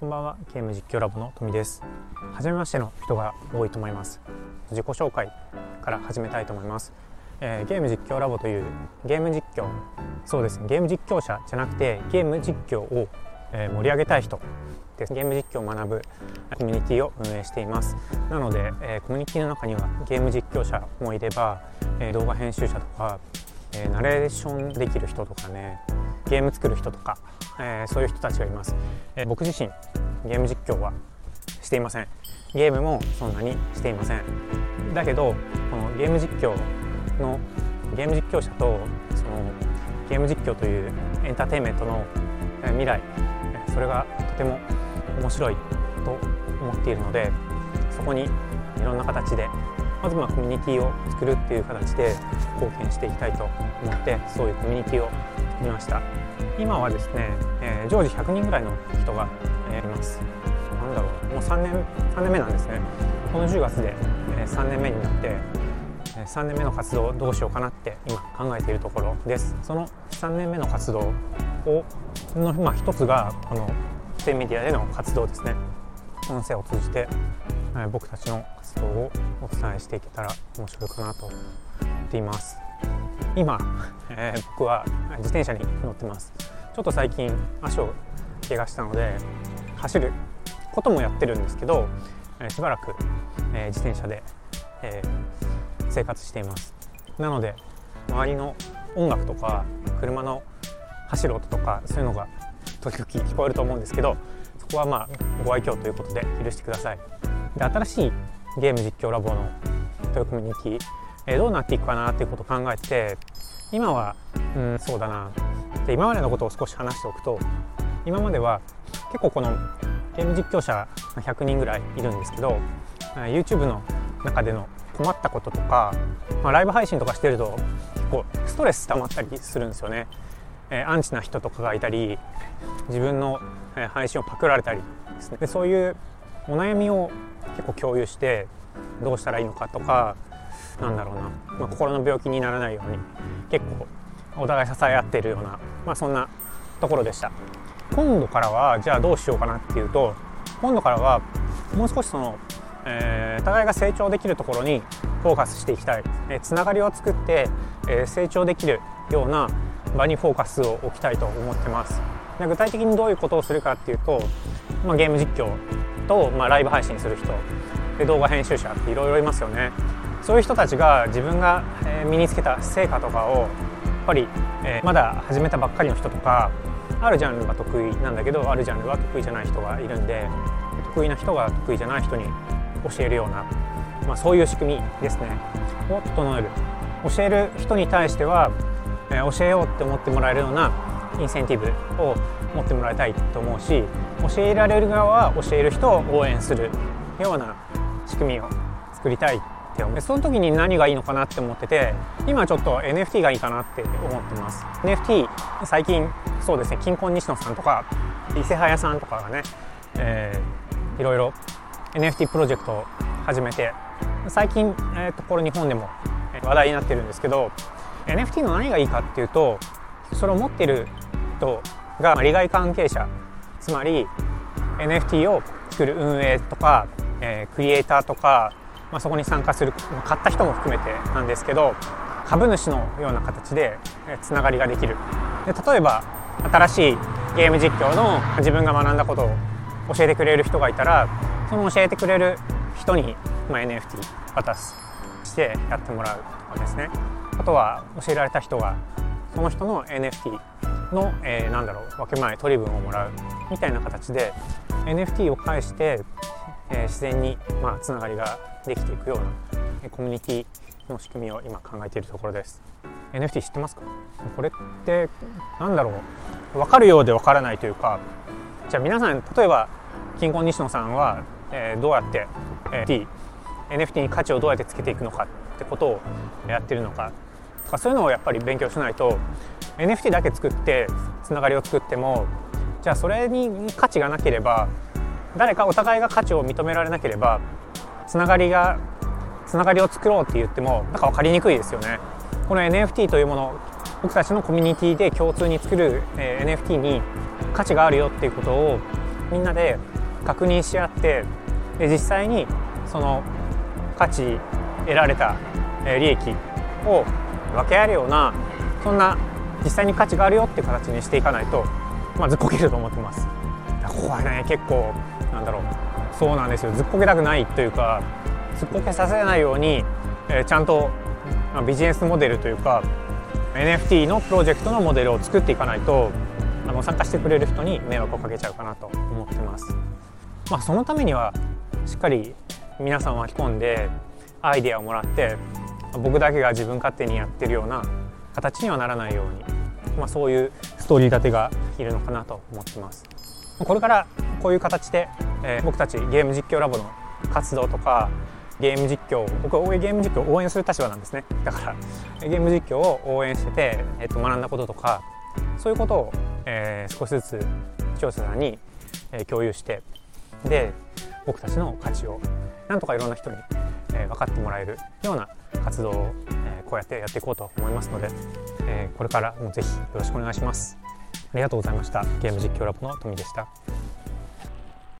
こんばんは、ゲーム実況ラボの富です。初めましての人が多いと思います。自己紹介から始めたいと思います。えー、ゲーム実況ラボというゲーム実況、そうですね、ゲーム実況者じゃなくてゲーム実況を、えー、盛り上げたい人です。ゲーム実況を学ぶコミュニティを運営しています。なので、えー、コミュニティの中にはゲーム実況者もいれば、え動画編集者とか、えナレーションできる人とかね、ゲーム作る人とか、えー、そういう人たちがいます、えー、僕自身ゲーム実況はしていません。ゲームもそんなにしていません。だけどこのゲーム実況のゲーム実況者とそのゲーム実況というエンターテインメントの未来それがとても面白いと思っているのでそこにいろんな形でまずまコミュニティを作るっていう形で貢献していきたいと思ってそういうコミュニティを作りました。今はですね、えー、常時100人ぐらいの人が、えー、います。なんだろう。もう3年3年目なんですね。この10月で、えー、3年目になって3年目の活動をどうしようかなって今考えているところです。その3年目の活動をの、まあ、一つがこのステメディアでの活動ですね。音声を通じて、えー、僕たちの活動をお伝えしていけたら面白いかなと思っています。今、えー、僕は自転車に乗ってます。ちょっと最近足を怪我したので走ることもやってるんですけど、えー、しばらく、えー、自転車で、えー、生活しています。なので周りの音楽とか車の走る音とかそういうのが時々聞こえると思うんですけどそこはまあご愛嬌ということで許してください。で新しいゲーム実況ラボのというコミュニティえどうなっていくかなっていうことを考えて今はうんそうだな。で今までのことを少し話しておくと今までは結構このゲーム実況者100人ぐらいいるんですけど YouTube の中での困ったこととか、まあ、ライブ配信とかしてると結構ストレス溜まったりするんですよね、えー、アンチな人とかがいたり自分の配信をパクられたりですね。でそういうお悩みを結構共有してどうしたらいいのかとかなんだろうな、まあ、心の病気にならないように結構お互い支え合っているような、まあ、そんなところでした。今度からはじゃあどうしようかなっていうと今度からはもう少しその、えー、互いが成長できるところにフォーカスしていきたい、えー、つながりを作って、えー、成長できるような場にフォーカスを置きたいと思ってます。で具体的にどういうことをするかっていうと、まあ、ゲーム実況と、まあ、ライブ配信する人。で動画編集者っていろいろいますよね。そういう人たちが自分が身につけた成果とかをやっぱりまだ始めたばっかりの人とかあるジャンルが得意なんだけどあるジャンルは得意じゃない人がいるんで得意な人が得意じゃない人に教えるような、まあ、そういう仕組みですね。を整える。教える人に対しては、教えようって思ってもらえるようなインセンティブを持ってもらいたいと思うし教えられる側は教える人を応援するような仕組みを作りたいって思う。その時に何がいいのかなって思ってて今ちょっと NFT がいいかなって思ってます。NFT 最近そうですね金婚西野さんとか伊勢早さんとかがね、えー、いろいろ NFT プロジェクトを始めて最近、えー、ところ日本でも話題になってるんですけど NFT の何がいいかっていうとそれを持ってる人が利害関係者つまり NFT を作る運営とか、えー、クリエイターとかまあ、そこに参加する買った人も含めてなんですけど株主のような形でつながりができる。で例えば新しいゲーム実況の自分が学んだことを教えてくれる人がいたらその教えてくれる人に、まあ、NFT 渡すしてやってもらうとかですね。あとは教えられた人がその人の NFT の、えー、なんだろう分け前取り分をもらうみたいな形で NFT を介して、えー、自然に、まあ、つながりができていくようなコミュニティの仕組みを今考えているところです。NFT 知ってますか？これってなんだろう？分かるようで分からないというかじゃあ皆さん例えば金婚西野さんは、えー、どうやって、えー、NFT に価値をどうやってつけていくのかってことをやってるのかとかそういうのをやっぱり勉強しないと NFT だけ作ってつながりを作ってもじゃあそれに価値がなければ誰かお互いが価値を認められなければつながりがつながりを作ろうって言ってもなんか分かりにくいですよね。この NFT というもの僕たちのコミュニティで共通に作る、え、NFT に価値があるよっていうことをみんなで確認し合ってで実際にその価値得られた利益を分け合えるようなそんな実際に価値があるよっていう形にしていかないと、ま、ずこけると思ってます。ここはね。結構なんだろうそうなんですよずっこけたくないというかずっこけさせないように、えー、ちゃんと、ま、ビジネスモデルというか NFT のプロジェクトのモデルを作っていかないとあの参加してくれる人に迷惑をかけちゃうかなと思ってます。まあ、そのためにはしっかり皆さん巻き込んでアイデアをもらって僕だけが自分勝手にやってるような形にはならないように、まあ、そういうストーリー立てがいるのかなと思ってます。これからこういう形で、えー、僕たちゲーム実況ラボの活動とかゲーム実況僕はゲーム実況を応援する立場なんですねだからゲーム実況を応援してて、えっと、学んだこととかそういうことを、えー、少しずつ視聴者さんに、えー、共有してで僕たちの価値をなんとかいろんな人に、えー、分かってもらえるような活動を、えー、こうやってやっていこうと思いますので、えー、これからもぜひよろしくお願いします。ありがとうございました。ゲーム実況ラボの富でした。